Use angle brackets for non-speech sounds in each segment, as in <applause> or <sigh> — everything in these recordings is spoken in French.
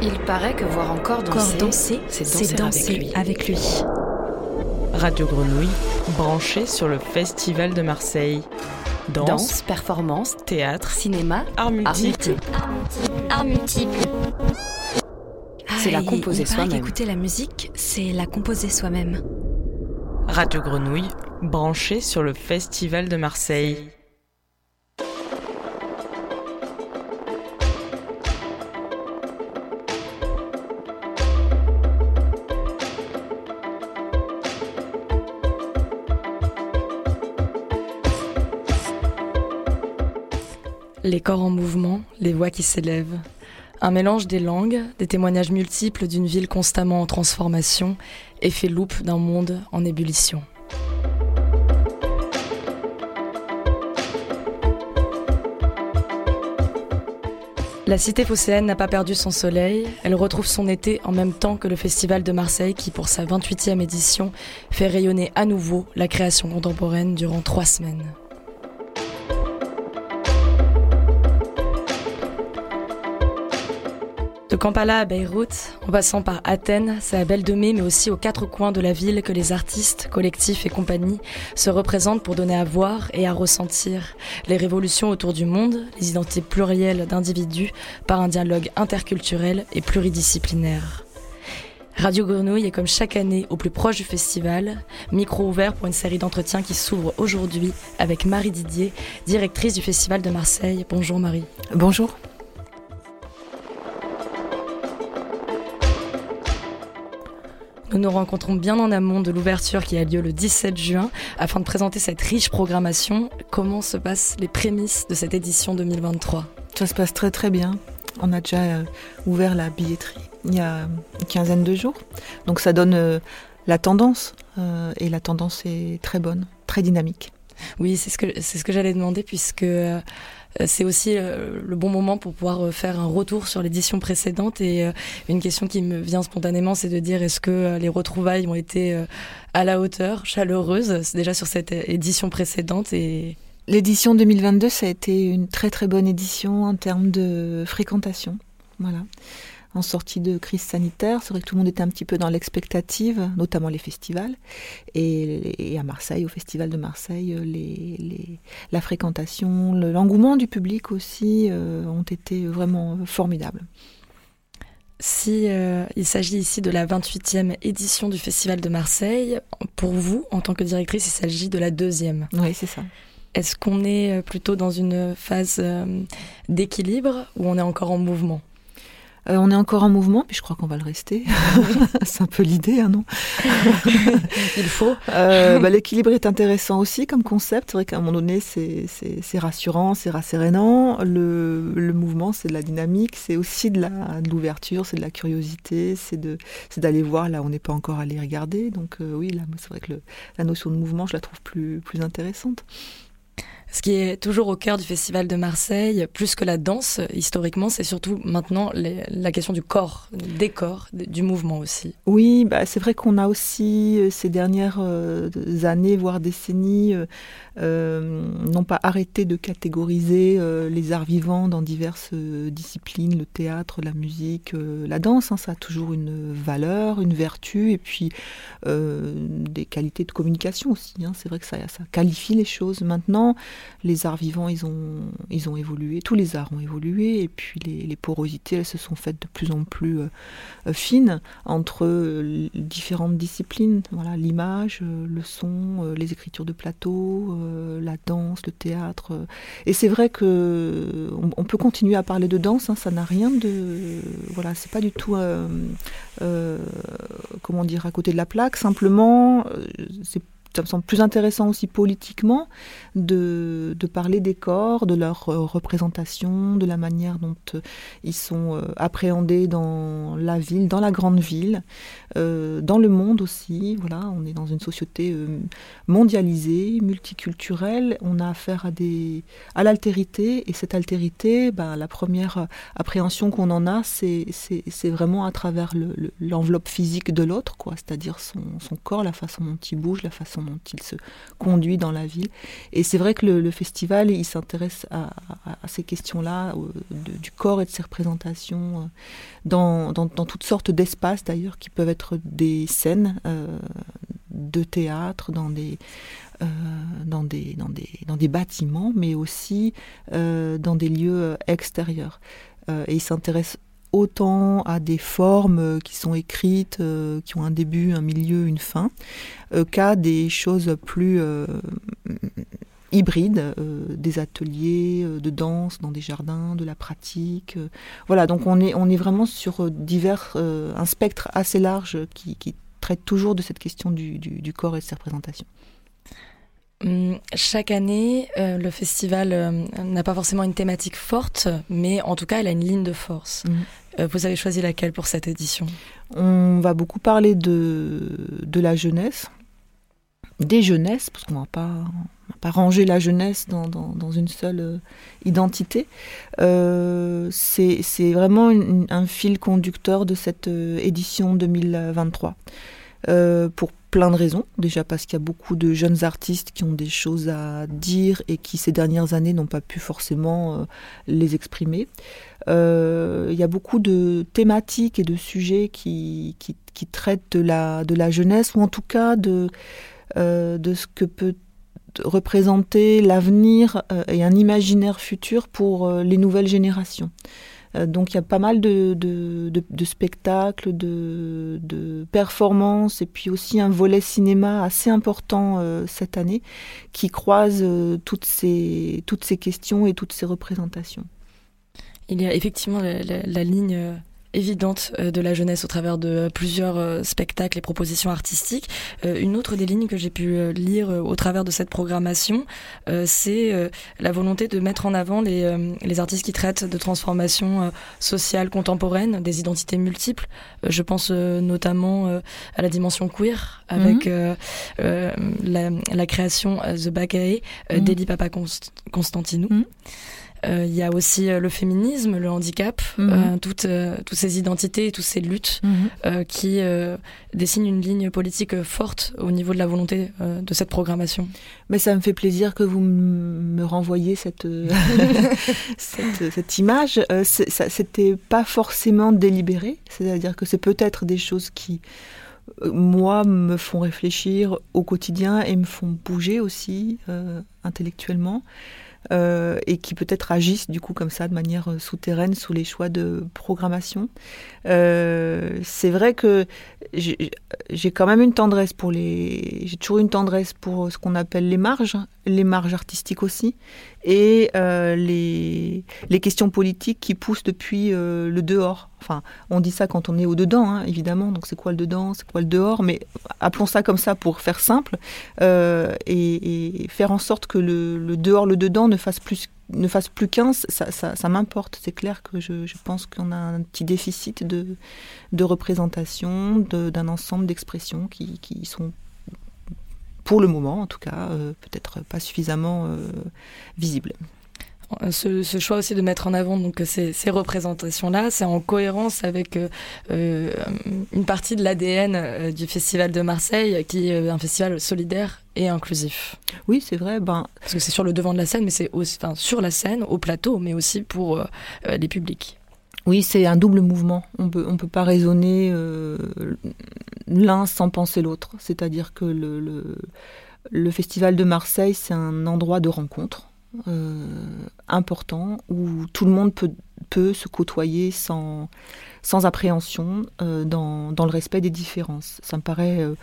Il paraît que voir encore danser, c'est danser, avec, lui. Radio Grenouille, branché sur le Festival de Marseille. Danse, performance, théâtre, cinéma, art multiple. Art multiple. C'est la composer soi-même. Écouter la musique, c'est la composer soi-même. Radio Grenouille, branché sur le Festival de Marseille. Les corps en mouvement, les voix qui s'élèvent. Un mélange des langues, des témoignages multiples d'une ville constamment en transformation, effet loupe d'un monde en ébullition. La cité phocéenne n'a pas perdu son soleil, elle retrouve son été en même temps que le Festival de Marseille qui, pour sa 28e édition, fait rayonner à nouveau la création contemporaine durant trois semaines. De Kampala à Beyrouth, en passant par Athènes, sa belle de mai, mais aussi aux quatre coins de la ville que les artistes, collectifs et compagnies se représentent pour donner à voir et à ressentir les révolutions autour du monde, les identités plurielles d'individus par un dialogue interculturel et pluridisciplinaire. Radio Grenouille est comme chaque année au plus proche du festival, micro ouvert pour une série d'entretiens qui s'ouvre aujourd'hui avec Marie Didier, directrice du Festival de Marseille. Bonjour Marie. Bonjour. Nous nous rencontrons bien en amont de l'ouverture qui a lieu le 17 juin afin de présenter cette riche programmation. Comment se passent les prémices de cette édition 2023 Ça se passe très très bien. On a déjà euh, ouvert la billetterie il y a une quinzaine de jours. Donc ça donne euh, la tendance euh, et la tendance est très bonne, très dynamique. Oui, c'est ce que c'est ce que j'allais demander puisque c'est aussi euh, le bon moment pour pouvoir euh, faire un retour sur l'édition précédente. Et une question qui me vient spontanément, c'est de dire est-ce que les retrouvailles ont été à la hauteur, chaleureuses, déjà sur cette édition précédente et L'édition 2022, ça a été une très très bonne édition en termes de fréquentation. Voilà en sortie de crise sanitaire. C'est vrai que tout le monde était un petit peu dans l'expectative, notamment les festivals. Et, à Marseille, au Festival de Marseille, les, la fréquentation, l'engouement du public aussi euh, ont été vraiment formidables. Si euh, il s'agit ici de la 28e édition du Festival de Marseille, pour vous, en tant que directrice, il s'agit de la deuxième. Oui, c'est ça. Est-ce qu'on est euh, plutôt dans une phase d'équilibre ou on est encore en mouvement? Euh, on est encore en mouvement, puis je crois qu'on va le rester. <laughs> c'est un peu l'idée, hein, non <laughs> Il faut. Euh, bah, l'équilibre est intéressant aussi comme concept. C'est vrai qu'à un moment donné, c'est rassurant, c'est rassérénant. Le, mouvement, c'est de la dynamique, c'est aussi de l'ouverture, c'est de la curiosité, c'est d'aller voir là où on n'est pas encore allé regarder. Donc euh, oui, là, c'est vrai que la notion de mouvement, je la trouve plus, plus intéressante. Ce qui est toujours au cœur du Festival de Marseille, plus que la danse, historiquement, c'est surtout maintenant la question du corps, des corps, du mouvement aussi. Oui, bah, c'est vrai qu'on a aussi, euh, ces dernières euh, années, voire décennies, euh, non pas arrêté de catégoriser les arts vivants dans diverses disciplines, le théâtre, la musique, la danse. Hein, ça a toujours une valeur, une vertu, et puis des qualités de communication aussi. Hein. C'est vrai que ça qualifie les choses. Maintenant, les arts vivants, ils ont, ils ont évolué, tous les arts ont évolué, et puis les, porosités, elles se sont faites de plus en plus euh, euh, fines entre euh, différentes disciplines, voilà, l'image, le son, les écritures de plateau, la danse, le théâtre. Et c'est vrai que on, peut continuer à parler de danse, hein, ça n'a rien de, voilà, c'est pas du tout, comment dire, à côté de la plaque. Simplement, c'est ça me semble plus intéressant aussi politiquement de, parler des corps, de leur euh, représentation, de la manière dont euh, ils sont euh, appréhendés dans la ville, dans la grande ville, dans le monde aussi. Voilà, on est dans une société mondialisée, multiculturelle. On a affaire à des à l'altérité et cette altérité, bah, la première appréhension qu'on en a, c'est vraiment à travers l'enveloppe physique de l'autre, quoi. C'est-à-dire son, son corps, la façon dont il bouge, la façon dont il se conduit dans la ville. Et c'est vrai que le, festival, il s'intéresse à, ces questions-là, du corps et de ses représentations, dans, dans, toutes sortes d'espaces d'ailleurs, qui peuvent être des scènes de théâtre, dans des, dans, des, dans, des, dans des bâtiments, mais aussi dans des lieux extérieurs. et il s'intéresse autant à des formes qui sont écrites, euh, qui ont un début, un milieu, une fin, euh, qu'à des choses plus euh, hybrides, des ateliers de danse dans des jardins, de la pratique. voilà, donc on est, on est vraiment sur divers, un spectre assez large qui, traite toujours de cette question du, du corps et de ses représentations. Hum, chaque année, euh, le festival euh, n'a pas forcément une thématique forte, mais en tout cas, elle a une ligne de force. Mmh. Euh, vous avez choisi laquelle pour cette édition? On va beaucoup parler de, de la jeunesse, des jeunesses, parce qu'on ne va pas, pas ranger la jeunesse dans, dans, une seule identité. C'est vraiment un fil conducteur de cette édition 2023. pour plein de raisons. Déjà parce qu'il y a beaucoup de jeunes artistes qui ont des choses à dire et qui ces dernières années n'ont pas pu forcément euh, les exprimer. Euh, il y a beaucoup de thématiques et de sujets qui, qui, traitent de la, de la jeunesse ou en tout cas de, euh, de ce que peut représenter l'avenir et un imaginaire futur pour les nouvelles générations. Euh, donc il y a pas mal de, spectacles, de, performances et puis aussi un volet cinéma assez important euh, cette année qui croise euh, toutes, ces, toutes ces questions et toutes ces représentations. Il y a effectivement la ligne évidente euh, de la jeunesse au travers de plusieurs euh, spectacles et propositions artistiques. Euh, une autre des lignes que j'ai pu lire au travers de cette programmation, c'est la volonté de mettre en avant les, les artistes qui traitent de transformations sociales contemporaines, des identités multiples. Je pense notamment à la dimension queer avec mhm. la, la, création The Bagae mmh. Papa Constantinou. Mhm. Euh, il y a aussi euh, le féminisme, le handicap, mhm. euh, toutes, toutes ces identités et toutes ces luttes mhm. qui dessinent une ligne politique forte au niveau de la volonté de cette programmation. Mais ça me fait plaisir que vous me renvoyiez cette, <laughs> cette, cette, image. C'était pas forcément délibéré, c'est-à-dire que c'est peut-être des choses qui moi, me font réfléchir au quotidien et me font bouger aussi intellectuellement. Euh, et qui peut-être agissent du coup comme ça de manière euh, souterraine sous les choix de programmation. Euh, c'est vrai que j'ai quand même une tendresse pour les, j'ai toujours une tendresse pour ce qu'on appelle les marges, les marges artistiques aussi, et les, les questions politiques qui poussent depuis le dehors. Enfin, on dit ça quand on est au dedans, hein, évidemment. Donc c'est quoi le dedans, c'est quoi le dehors, mais appelons ça comme ça pour faire simple et, faire en sorte que le, dehors, le dedans ne fasse plus ne fasse plus qu'un, ça, ça, m'importe. C'est clair que je, pense qu'on a un petit déficit de, représentation d'un ensemble d'expressions qui, sont, pour le moment en tout cas, euh, peut-être pas suffisamment euh, visibles. Ce, ce, choix aussi de mettre en avant donc ces, ces représentations-là, c'est en cohérence avec euh, euh une partie de l'ADN euh, du Festival de Marseille, qui est un festival solidaire et inclusif. Oui, c'est vrai. Ben... Parce que c'est sur le devant de la scène, mais c'est enfin, sur la scène, au plateau, mais aussi pour euh, les publics. Oui, c'est un double mouvement. On peut, on peut pas raisonner l'un sans penser l'autre. C'est-à-dire que le, Festival de Marseille, c'est un endroit de rencontre euh, important où tout le monde peut, se côtoyer sans, appréhension euh, dans, dans, le respect des différences. Ça me paraît euh,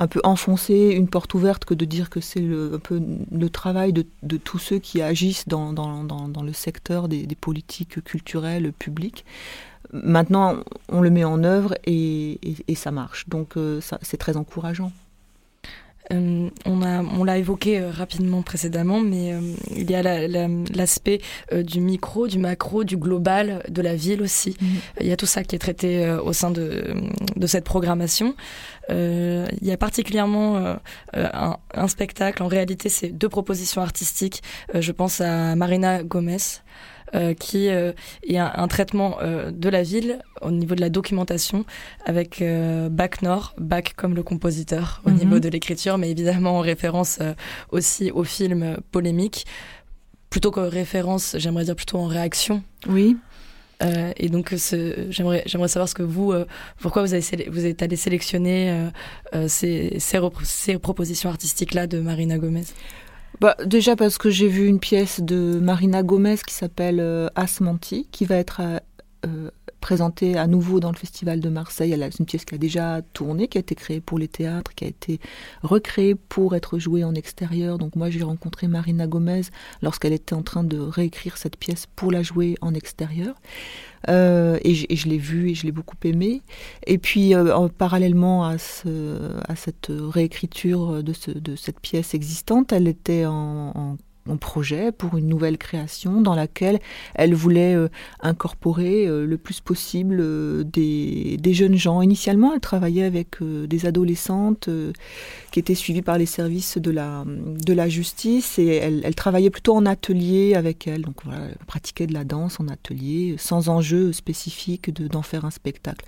un peu enfoncer une porte ouverte que de dire que c'est un peu le travail de, tous ceux qui agissent dans, dans, le secteur des, politiques culturelles publiques. Maintenant, on le met en œuvre et, et, et ça marche. Donc, c'est très encourageant. Euh, on a, on l'a évoqué euh, rapidement précédemment, mais euh, il y a l'aspect du micro, du macro, du global, de la ville aussi. Mhm. Il y a tout ça qui est traité au sein de, de cette programmation. il y a particulièrement un, un, spectacle. En réalité, c'est deux propositions artistiques. je pense à Marina Gomez. Qui est un, traitement de la ville au niveau de la documentation avec Bac Nord, Bac comme le compositeur au mhm. niveau de l'écriture, mais évidemment en référence aussi au film polémique plutôt que référence, j'aimerais dire plutôt en réaction. Oui. Euh, et donc, j'aimerais, j'aimerais savoir ce que vous, euh, pourquoi vous, avez vous êtes allé sélectionner euh, ces, ces, propositions artistiques-là de Marina Gomez? Bah, déjà parce que j'ai vu une pièce de Marina Gomez qui s'appelle Asmanti, qui va être présentée à nouveau dans le Festival de Marseille. A une pièce qui a déjà tourné, qui a été créée pour les théâtres, qui a été recréée pour être jouée en extérieur. Donc moi j'ai rencontré Marina Gomez lorsqu'elle était en train de réécrire cette pièce pour la jouer en extérieur. Euh, et, je, l'ai vue et je l'ai beaucoup aimée. Et puis, euh, parallèlement à, ce, à, cette réécriture de, ce, de, cette pièce existante, elle était en projet pour une nouvelle création dans laquelle elle voulait euh, incorporer euh, le plus possible euh, des, jeunes gens. Initialement, elle travaillait avec des adolescentes qui étaient suivies par les services de la, de la justice et elle, travaillait plutôt en atelier avec elles. Donc voilà, elle pratiquait de la danse en atelier sans enjeu spécifique d'en faire un spectacle.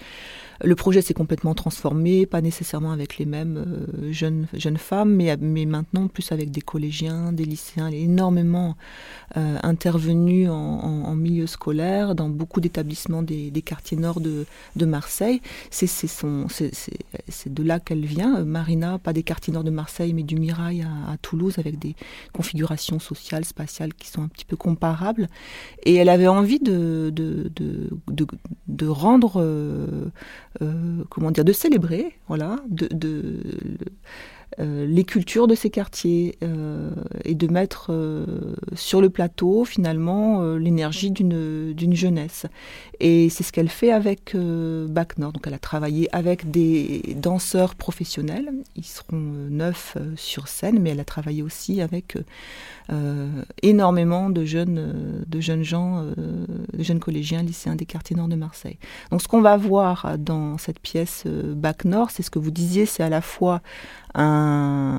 Le projet s'est complètement transformé, pas nécessairement avec les mêmes euh, jeunes, jeunes femmes, mais, mais maintenant plus avec des collégiens, des lycéens. Énormément euh, intervenue en, milieu scolaire, dans beaucoup d'établissements des, quartiers nord de, Marseille. C'est de là qu'elle vient. Marina, pas des quartiers nord de Marseille, mais du Mirail à, Toulouse, avec des configurations sociales, spatiales qui sont un petit peu comparables. Et elle avait envie de, de, de, de rendre... Euh, euh, comment dire, de célébrer, euh, les cultures de ces quartiers euh, et de mettre sur le plateau finalement l'énergie d'une jeunesse. Et c'est ce qu'elle fait avec Bac Nord. Donc elle a travaillé avec des danseurs professionnels. Ils seront neuf sur scène, mais elle a travaillé aussi avec énormément de jeunes, de jeunes gens, de jeunes collégiens, lycéens des quartiers nord de Marseille. Donc ce qu'on va voir dans cette pièce euh, Bac Nord, c'est ce que vous disiez, c'est à la fois un,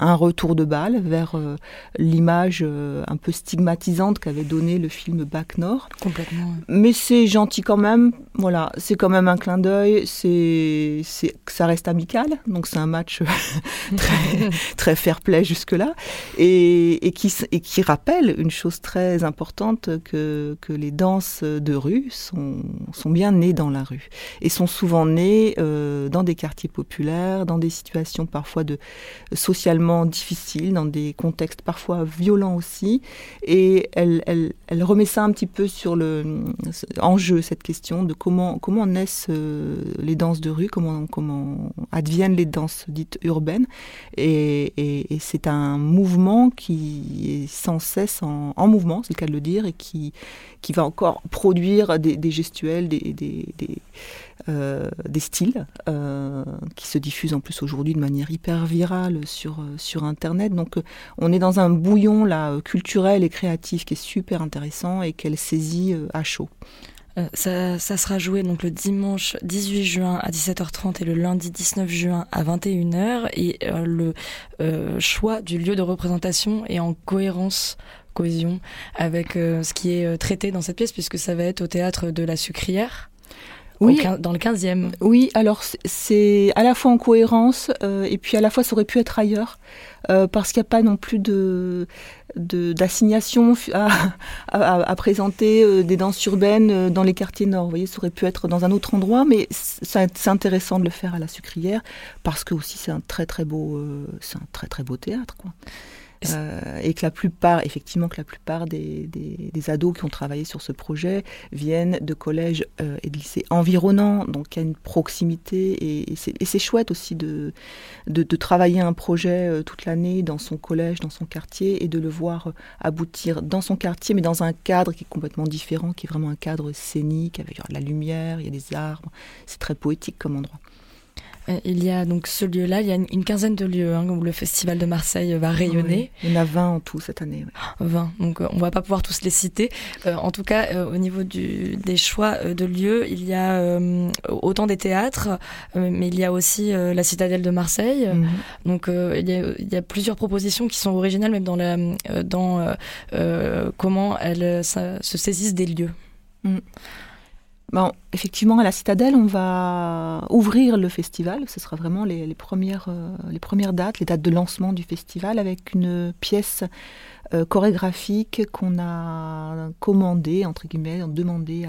retour de balle vers euh, l'image euh, un peu stigmatisante qu'avait donné le film Bac Nord. Complètement. Mais c'est gentil quand même. Voilà, c'est quand même un clin d'œil. C'est, ça reste amical, donc c'est un match <laughs> très, très fair-play jusque là, et, et, qui, et qui rappelle une chose très importante que, que les danses de rue sont, sont bien nées dans la rue et sont souvent nées euh, dans des quartiers populaires, dans des situations parfois de socialement difficiles, dans des contextes parfois violents aussi. Et elle, elle, elle remet ça un petit peu sur le en jeu cette question de comment comment naissent euh, les danses de rue, comment comment adviennent les danses dites urbaines. Et, c'est un mouvement qui est sans cesse en, en mouvement, c'est le cas de le dire, et qui qui va encore produire des, gestuels, des, des, des euh, styles euh, qui se diffusent en plus aujourd'hui de manière hyper virale sur, sur Internet. Donc on est dans un bouillon culturel et créatif qui est super intéressant et qu'elle saisit à chaud. Ça, ça, sera joué donc le dimanche 18 juin à 17h30 et le lundi 19 juin à 21h. Et le choix du lieu de représentation est en cohérence cohésion avec ce qui est traité dans cette pièce puisque ça va être au théâtre de la Sucrière oui. dans le 15e. Oui, alors c'est à la fois en cohérence euh, et puis à la fois ça aurait pu être ailleurs euh, parce qu'il n'y a pas non plus de d'assignation à, à, présenter euh, des danses urbaines dans les quartiers nord. Vous voyez, ça aurait pu être dans un autre endroit, mais c'est intéressant de le faire à la Sucrière parce que aussi c'est un très très beau, c'est un très très beau théâtre, quoi. Euh, et que la plupart, effectivement, que la plupart des, des, ados qui ont travaillé sur ce projet viennent de collèges euh, et de lycées environnants, donc il y a une proximité et, et c'est chouette aussi de, de, de, travailler un projet euh, toute l'année dans son collège, dans son quartier et de le voir aboutir dans son quartier, mais dans un cadre qui est complètement différent, qui est vraiment un cadre scénique avec la lumière, il y a des arbres, c'est très poétique comme endroit. Il y a donc ce lieu-là, il y a une, quinzaine de lieux hein, où le festival de Marseille va rayonner. il y en a 20 en tout cette année. 20, donc on va pas pouvoir tous les citer. en tout cas, au niveau du, des choix de lieux, il y a autant des théâtres, mais il y a aussi la citadelle de Marseille. Mhm. Donc il y, a, il, y a, plusieurs propositions qui sont originales, même dans, la, dans comment elles se saisissent des lieux. Mm. Bon, effectivement, à la Citadelle, on va ouvrir le festival. Ce sera vraiment les, premières, euh, les premières dates, les dates de lancement du festival, avec une pièce euh, chorégraphique qu'on a commandée, entre guillemets, demandé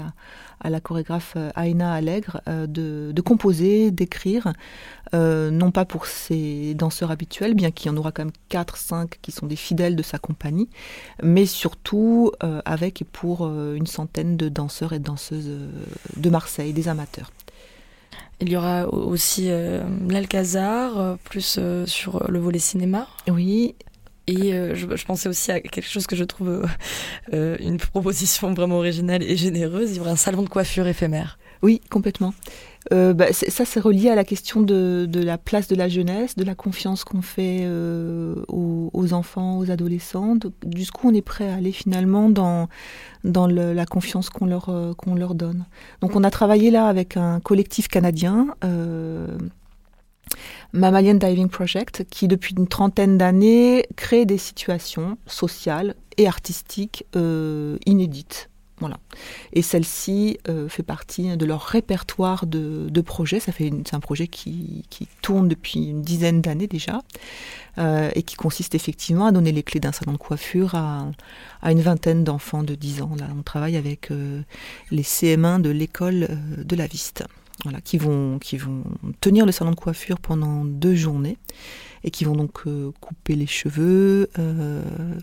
à, la chorégraphe euh, Aina Allègre de, de, composer, d'écrire, non pas pour ses danseurs habituels, bien qu'il y en aura quand même 4, 5 qui sont des fidèles de sa compagnie, mais surtout avec et pour une centaine de danseurs et de danseuses de Marseille, des amateurs. Il y aura aussi l'Alcazar, plus sur le volet cinéma. Oui, et euh, je, pensais aussi à quelque chose que je trouve euh, euh, une proposition vraiment originale et généreuse. Il y aura un salon de coiffure éphémère. Oui, complètement. Bah, ça, c'est relié à la question de, la place de la jeunesse, de la confiance qu'on fait aux, enfants, aux adolescents. Jusqu'où on est prêt à aller finalement dans, dans la confiance qu'on leur, qu'on leur donne. Donc on a travaillé là avec un collectif canadien Mammalian Diving Project, qui depuis une trentaine d'années crée des situations sociales et artistiques euh, inédites. Et celle-ci euh, fait partie de leur répertoire de, projets. C'est un projet qui, tourne depuis une dizaine d'années déjà euh, et qui consiste effectivement à donner les clés d'un salon de coiffure à, une vingtaine d'enfants de 10 ans. On travaille avec les CM1 de l'école de la Viste qui vont tenir le salon de coiffure pendant deux journées et qui vont donc euh, couper les cheveux, euh,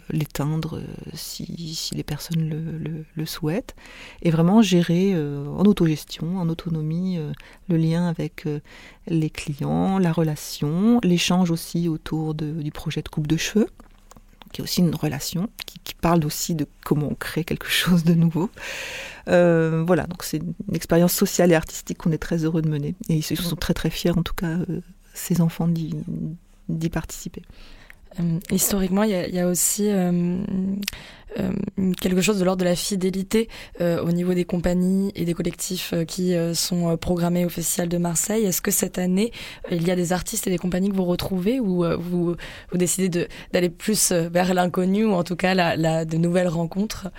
les teindre euh, si, si, les personnes le, le, souhaitent, et vraiment gérer en autogestion, en autonomie, le lien avec les clients, la relation, l'échange aussi autour du projet de coupe de cheveux qui est aussi une relation, qui, parle aussi de comment on crée quelque chose de nouveau. Euh, voilà, donc c'est une expérience sociale et artistique qu'on est très heureux de mener. Et ils sont très très fiers, en tout cas, euh, ces enfants, d'y participer. Euh, historiquement, il y, a aussi euh, euh, quelque chose de l'ordre de la fidélité au niveau des compagnies et des collectifs qui sont programmés au Festival de Marseille. Est-ce que cette année, il y a des artistes et des compagnies que vous retrouvez ou vous, vous décidez d'aller plus vers l'inconnu ou en tout cas la, de nouvelles rencontres?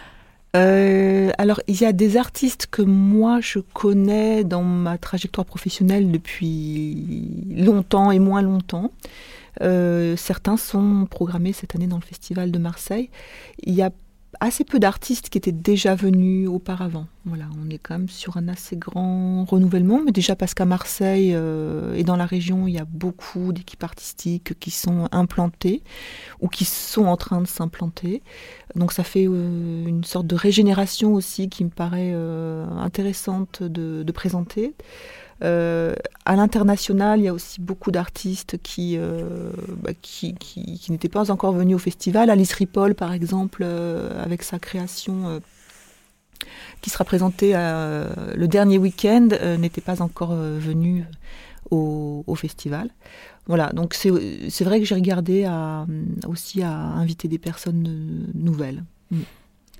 Alors, il y a des artistes que moi je connais dans ma trajectoire professionnelle depuis longtemps et moins longtemps. Euh, certains sont programmés cette année dans le Festival de Marseille. Il y a assez peu d'artistes qui étaient déjà venus auparavant. Voilà, on est quand même sur un assez grand renouvellement, mais déjà parce qu'à Marseille euh, et dans la région, il y a beaucoup d'équipes artistiques qui sont implantées ou qui sont en train de s'implanter. Donc ça fait euh, une sorte de régénération aussi qui me paraît intéressante de présenter. Euh, à l'international, il y a aussi beaucoup d'artistes qui, euh, bah, qui, qui, n'étaient pas encore venus au festival. Alice Ripoll, par exemple, euh, avec sa création qui sera présentée le dernier week-end, n'était pas encore venue au, festival. Voilà, donc c'est vrai que j'ai regardé aussi à inviter des personnes nouvelles.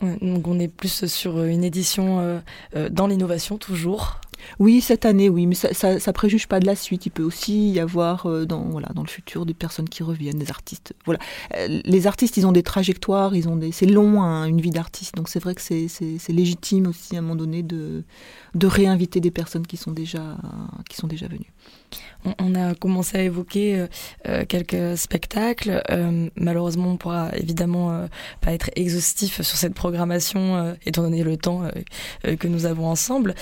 Donc on est plus sur une édition dans l'innovation toujours. Oui, cette année, oui, mais ça, ça, préjuge pas de la suite. Il peut aussi y avoir euh, dans, voilà, dans le futur des personnes qui reviennent, des artistes. Voilà. Euh, les artistes, ils ont des trajectoires, ils ont des, c'est long, hein, une vie d'artiste. Donc c'est vrai que c'est, légitime aussi à un moment donné de, de réinviter des personnes qui sont déjà, qui sont déjà venues. On, a commencé à évoquer euh, euh, quelques spectacles. Euh, malheureusement, on pourra évidemment pas être exhaustif sur cette programmation, étant donné le temps que nous avons ensemble.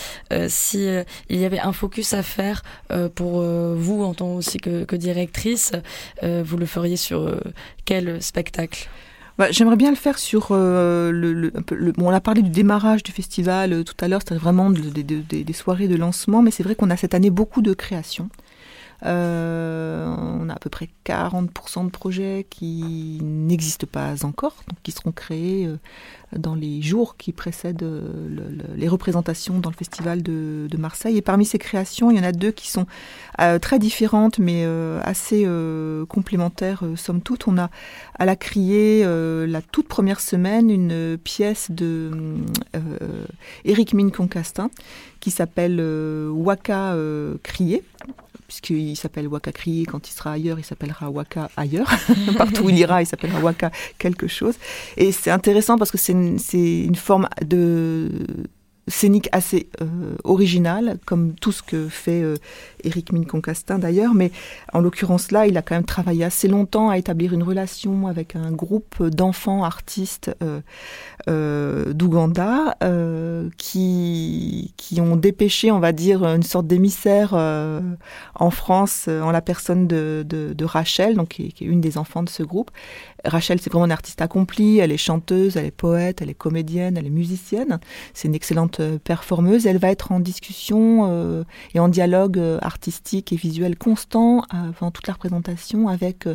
si il y avait un focus à faire pour vous en tant aussi que, directrice, vous le feriez sur quel spectacle? Bah, J'aimerais bien le faire sur le, on a parlé du démarrage du festival tout à l'heure, c'était vraiment des soirées de lancement, mais c'est vrai qu'on a cette année beaucoup de créations. On a à peu près 40% de projets qui n'existent pas encore, qui seront créés dans les jours qui précèdent les représentations dans le festival de, Marseille. Et parmi ces créations, il y en a deux qui sont très différentes, mais assez complémentaires, somme toute. On a à la criée la toute première semaine une pièce de Éric Mine Concastin qui s'appelle euh, Waka euh, Crier puisqu'il s'appelle Waka Crier, quand il sera ailleurs, il s'appellera Waka ailleurs. <laughs> Partout où il ira, il s'appellera Waka quelque chose. Et c'est intéressant parce que c'est une, forme de scénique assez euh, original, comme tout ce que fait euh, Éric d'ailleurs, mais en l'occurrence là, il a quand même travaillé assez longtemps à établir une relation avec un groupe d'enfants artistes euh, d'Ouganda qui, qui ont dépêché, on va dire, une sorte d'émissaire en France en la personne de, de, Rachel, donc qui est, une des enfants de ce groupe. Rachel, c'est vraiment une artiste accomplie, elle est chanteuse, elle est poète, elle est comédienne, elle est musicienne. C'est une excellente euh, performeuse. Elle va être en discussion euh, et en dialogue euh, artistique et visuel constant avant toute la représentation avec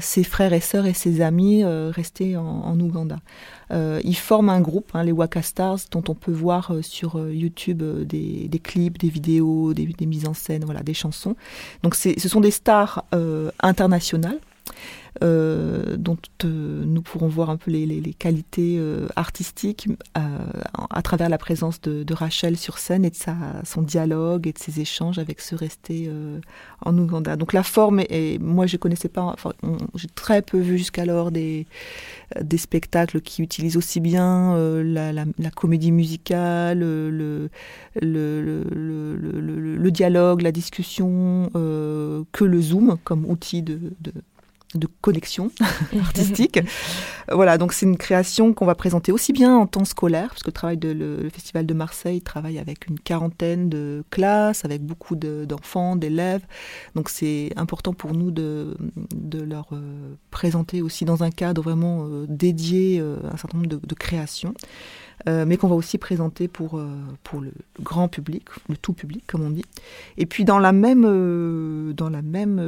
ses frères et sœurs et ses amis restés en, Ouganda. ils forment un groupe, hein, les Waka Stars, dont on peut voir sur YouTube des, clips, des vidéos, des, mises en scène, voilà, des chansons. Donc ce sont des stars internationales euh, dont euh, nous pourrons voir un peu les, qualités euh, artistiques à travers la présence de, Rachel sur scène et de son dialogue et de ses échanges avec ceux restés en Ouganda. Donc la forme, et moi je connaissais pas, j'ai très peu vu jusqu'alors des, spectacles qui utilisent aussi bien la, comédie musicale, le, dialogue, la discussion, que le zoom comme outil de de connexion <laughs> artistique. voilà, donc c'est une création qu'on va présenter aussi bien en temps scolaire, parce que le travail de le, Festival de Marseille travaille avec une quarantaine de classes, avec beaucoup d'enfants, d'élèves. Donc c'est important pour nous de, de leur euh, présenter aussi dans un cadre vraiment euh, dédié euh, un certain nombre de, de créations. Euh, mais qu'on va aussi présenter pour, euh, pour le, grand public, le tout public comme on dit. Et puis dans la même, euh, dans la même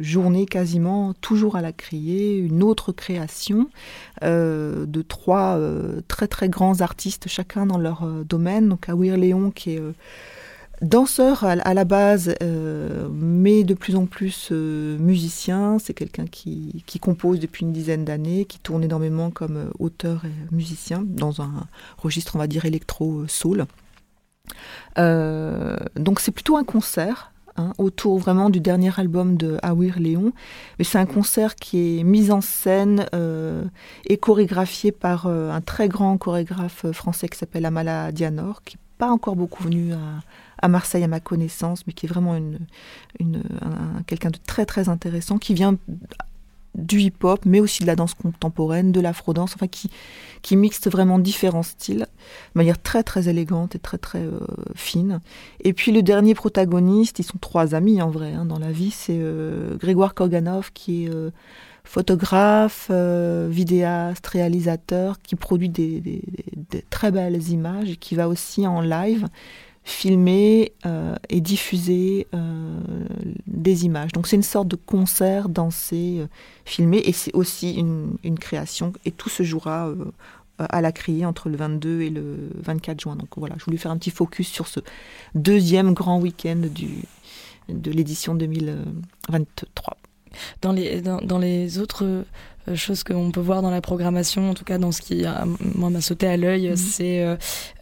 journée quasiment, toujours à la criée, une autre création de trois très très grands artistes, chacun dans leur domaine. Donc Awir Léon qui est danseur à, la base, euh, mais de plus en plus euh, musicien. C'est quelqu'un qui, compose depuis une dizaine d'années, qui tourne énormément comme euh, auteur et musicien dans un registre, on va dire, électro-soul. donc c'est plutôt un concert. Hein, autour vraiment du dernier album de Awir Léon. Mais c'est un concert qui est mis en scène et chorégraphié par un très grand chorégraphe français qui s'appelle Amala Dianor, qui n'est pas encore beaucoup venu à, à Marseille à ma connaissance, mais qui est vraiment une, une quelqu'un de très très intéressant, qui vient du hip-hop, mais aussi de la danse contemporaine, de l'afro-danse, enfin qui, qui mixte vraiment différents styles, de manière très très élégante et très très euh, fine. Et puis le dernier protagoniste, ils sont trois amis en vrai hein, dans la vie, c'est euh, Grégoire Koganov qui est euh, photographe, vidéaste, réalisateur, qui produit des, des, très belles images et qui va aussi en live filmer euh, et diffuser euh, des images. Donc c'est une sorte de concert dansé, euh, filmé, et c'est aussi une, création, et tout se jouera à la criée entre le 22 et le 24 juin. Donc voilà, je voulais faire un petit focus sur ce deuxième grand week-end de l'édition 2023. Dans les, dans les autres chose qu'on peut voir dans la programmation, en tout cas dans ce qui moi m'a sauté à l'œil, mhm. c'est euh,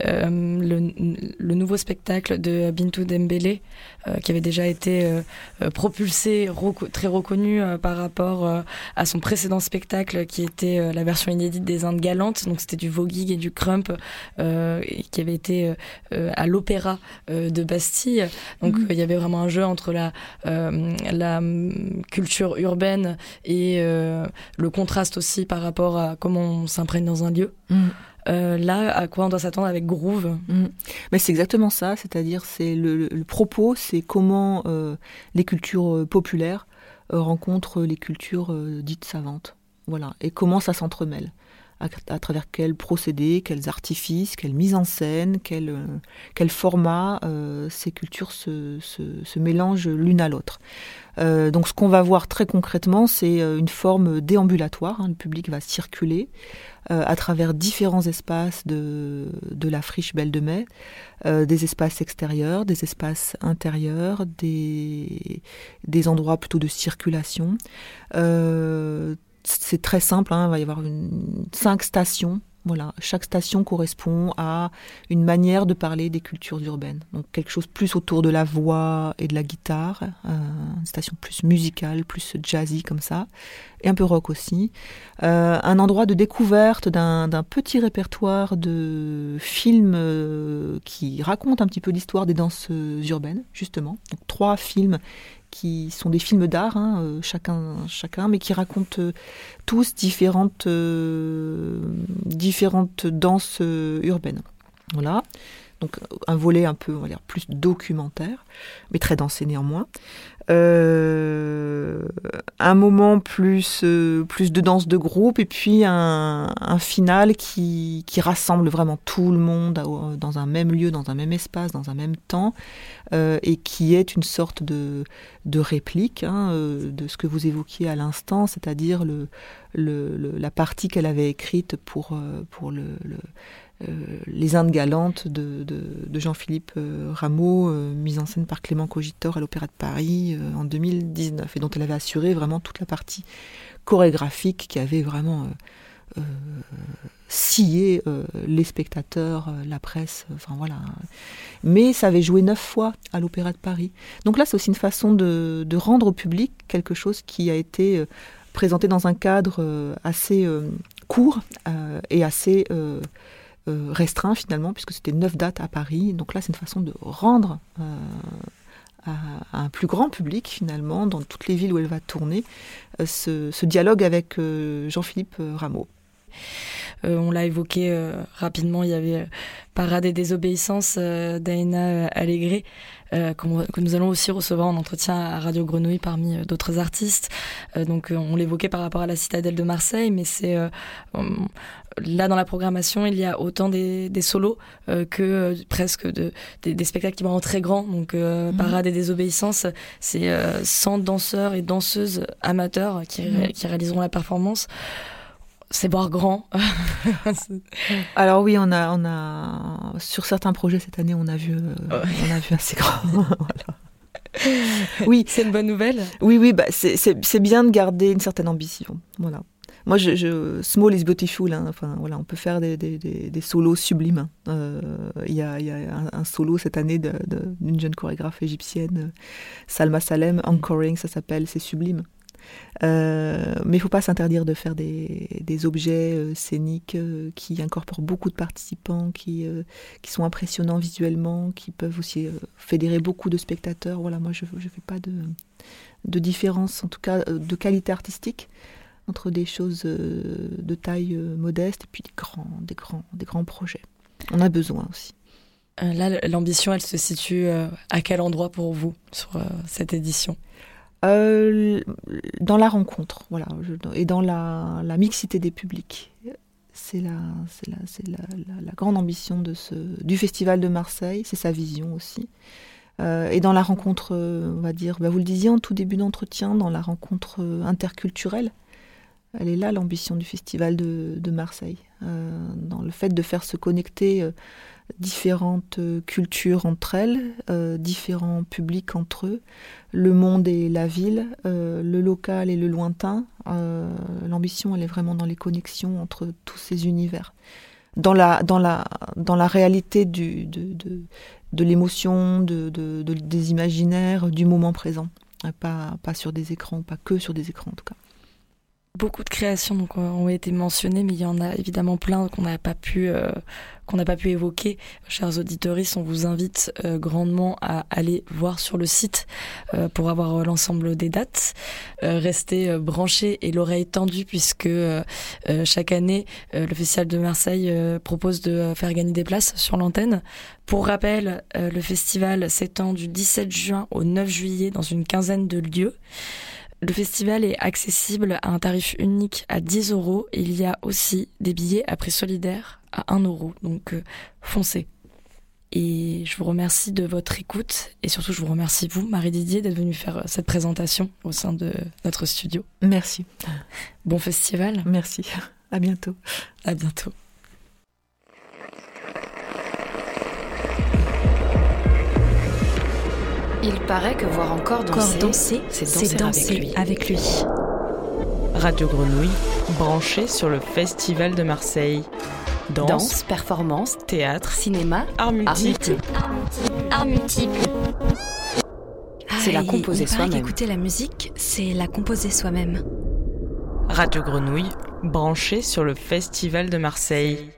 euh, le, nouveau spectacle de Bintou Dembélé qui avait déjà été propulsé, très reconnu par rapport à son précédent spectacle qui était la version inédite des Indes galantes, donc c'était du voguing et du crump qui avait été à l'opéra de Bastille. Donc mhm. il y avait vraiment un jeu entre la, la hum, culture urbaine et le contraste aussi par rapport à comment on s'imprègne dans un lieu. Mm. Euh, là, à quoi on doit s'attendre avec Groove mm. Mais c'est exactement ça, c'est-à-dire c'est le, propos, c'est comment euh, les cultures euh, populaires rencontrent les cultures dites savantes, voilà, et comment ça s'entremêle. À, travers quels procédés, quels artifices, quelle mise en scène, quel, euh, format euh, ces cultures se, mélangent l'une à l'autre. Euh, donc ce qu'on va voir très concrètement, c'est une forme déambulatoire. Hein. le public va circuler à travers différents espaces de, la friche Belle de Mai, des espaces extérieurs, des espaces intérieurs, des endroits plutôt de circulation c'est très simple, hein, il va y avoir cinq stations. Voilà, chaque station correspond à une manière de parler des cultures urbaines. Donc quelque chose plus autour de la voix et de la guitare, euh, une station plus musicale, plus jazzy comme ça, et un peu rock aussi. Euh, un endroit de découverte d'un petit répertoire de films euh, qui racontent un petit peu l'histoire des danses urbaines, justement. Donc trois films qui sont des films d'art, hein, euh, chacun, chacun, mais qui racontent euh, tous différentes, euh, différentes danses urbaines. Voilà. Donc un volet un peu, on va dire, plus documentaire, mais très dansé néanmoins. Euh, un moment plus, euh, plus de danse de groupe et puis un, final qui, rassemble vraiment tout le monde dans un même lieu, dans un même espace, dans un même temps euh, et qui est une sorte de, réplique hein, de ce que vous évoquiez à l'instant, c'est-à-dire le, la partie qu'elle avait écrite pour, pour le, euh, les Indes galantes de, Jean-Philippe euh, Rameau, euh, mise en scène par Clément Cogitor à l'Opéra de Paris en 2019, et dont elle avait assuré vraiment toute la partie chorégraphique qui avait vraiment scié les spectateurs, la presse, enfin voilà. Mais ça avait joué neuf fois à l'Opéra de Paris. Donc là, c'est aussi une façon de, rendre au public quelque chose qui a été présenté dans un cadre assez court et assez euh, restreint finalement, puisque c'était neuf dates à Paris. Donc là, c'est une façon de rendre euh, à, un plus grand public finalement, dans toutes les villes où elle va tourner, euh, ce, dialogue avec Jean-Philippe Rameau. On l'a évoqué rapidement, il y avait Parade et désobéissance d'Aina Allégré, que nous allons aussi recevoir en entretien à Radio Grenouille parmi d'autres artistes. donc on l'évoquait par rapport à la citadelle de Marseille, mais c'est là dans la programmation, il y a autant des, solos euh, que euh, presque de, des, spectacles qui vont très grands. Donc euh, mhm. Parade et Désobéissance, c'est 100 danseurs et danseuses amateurs qui, mhm. qui réaliseront la performance. C'est voir grand. <laughs> Alors oui, on a, on a sur certains projets cette année, on a vu, on a vu assez grand. <laughs> Oui, c'est une bonne nouvelle. Oui, oui, bah c'est bien de garder une certaine ambition. Voilà. Moi, je, je, small is beautiful. Hein. Enfin, voilà, on peut faire des, des, des, solos sublimes. Euh, il y, a, y, a, un, solo cette année d'une jeune chorégraphe égyptienne, Salma Salem, Anchoring, ça s'appelle, c'est sublime. Euh, mais il ne faut pas s'interdire de faire des, objets euh, scéniques qui incorporent beaucoup de participants, qui, sont impressionnants visuellement, qui peuvent aussi fédérer beaucoup de spectateurs. Voilà, moi, je ne fais pas de, différence, en tout cas de qualité artistique entre des choses euh, de taille euh, modeste et puis des grands, projets. On a besoin aussi. Euh, là, l'ambition, elle se situe à quel endroit pour vous sur cette édition? Dans la rencontre, voilà, et dans la, mixité des publics. C'est la, la, la, grande ambition de ce, du Festival de Marseille, c'est sa vision aussi. et dans la rencontre, on va dire, bah vous le disiez en tout début d'entretien, dans la rencontre interculturelle, elle est là l'ambition du Festival de, Marseille, euh, dans le fait de faire se connecter euh, différentes euh, cultures entre elles, différents publics entre eux, le monde et la ville, le local et le lointain. L'ambition, elle est vraiment dans les connexions entre tous ces univers. Dans la, dans la, dans la réalité de, de, de l'émotion, de, des imaginaires, du moment présent. Pas, pas sur des écrans, pas que sur des écrans en tout cas. Beaucoup de créations donc, ont été mentionnées, mais il y en a évidemment plein qu'on n'a pas pu euh, qu'on n'a pas pu évoquer. Chers auditeurs, on vous invite euh, grandement à aller voir sur le site euh, pour avoir l'ensemble des dates. restez branchés et l'oreille tendue puisque chaque année le Festival de Marseille propose de faire gagner des places sur l'antenne. Pour rappel, le festival s'étend du 17 juin au 9 juillet dans une quinzaine de lieux. Le festival est accessible à un tarif unique à 10 euros. Il y a aussi des billets à prix solidaire à 1 euro. Donc euh, foncez. Et je vous remercie de votre écoute et surtout je vous remercie vous, Marie Didier, d'être venue faire euh, cette présentation au sein de notre studio. Merci. Bon festival. Merci. À bientôt. À bientôt. Il paraît que voir encore danser, danser c'est danser, avec, lui. Radio Grenouille, branché sur le Festival de Marseille. Danse, Danse, performance, théâtre, cinéma, art multiple. Art multiple. C'est la Ah, composer soi-même. qu'écouter la musique, c'est la composer soi-même. Radio Grenouille, branché sur le Festival de Marseille.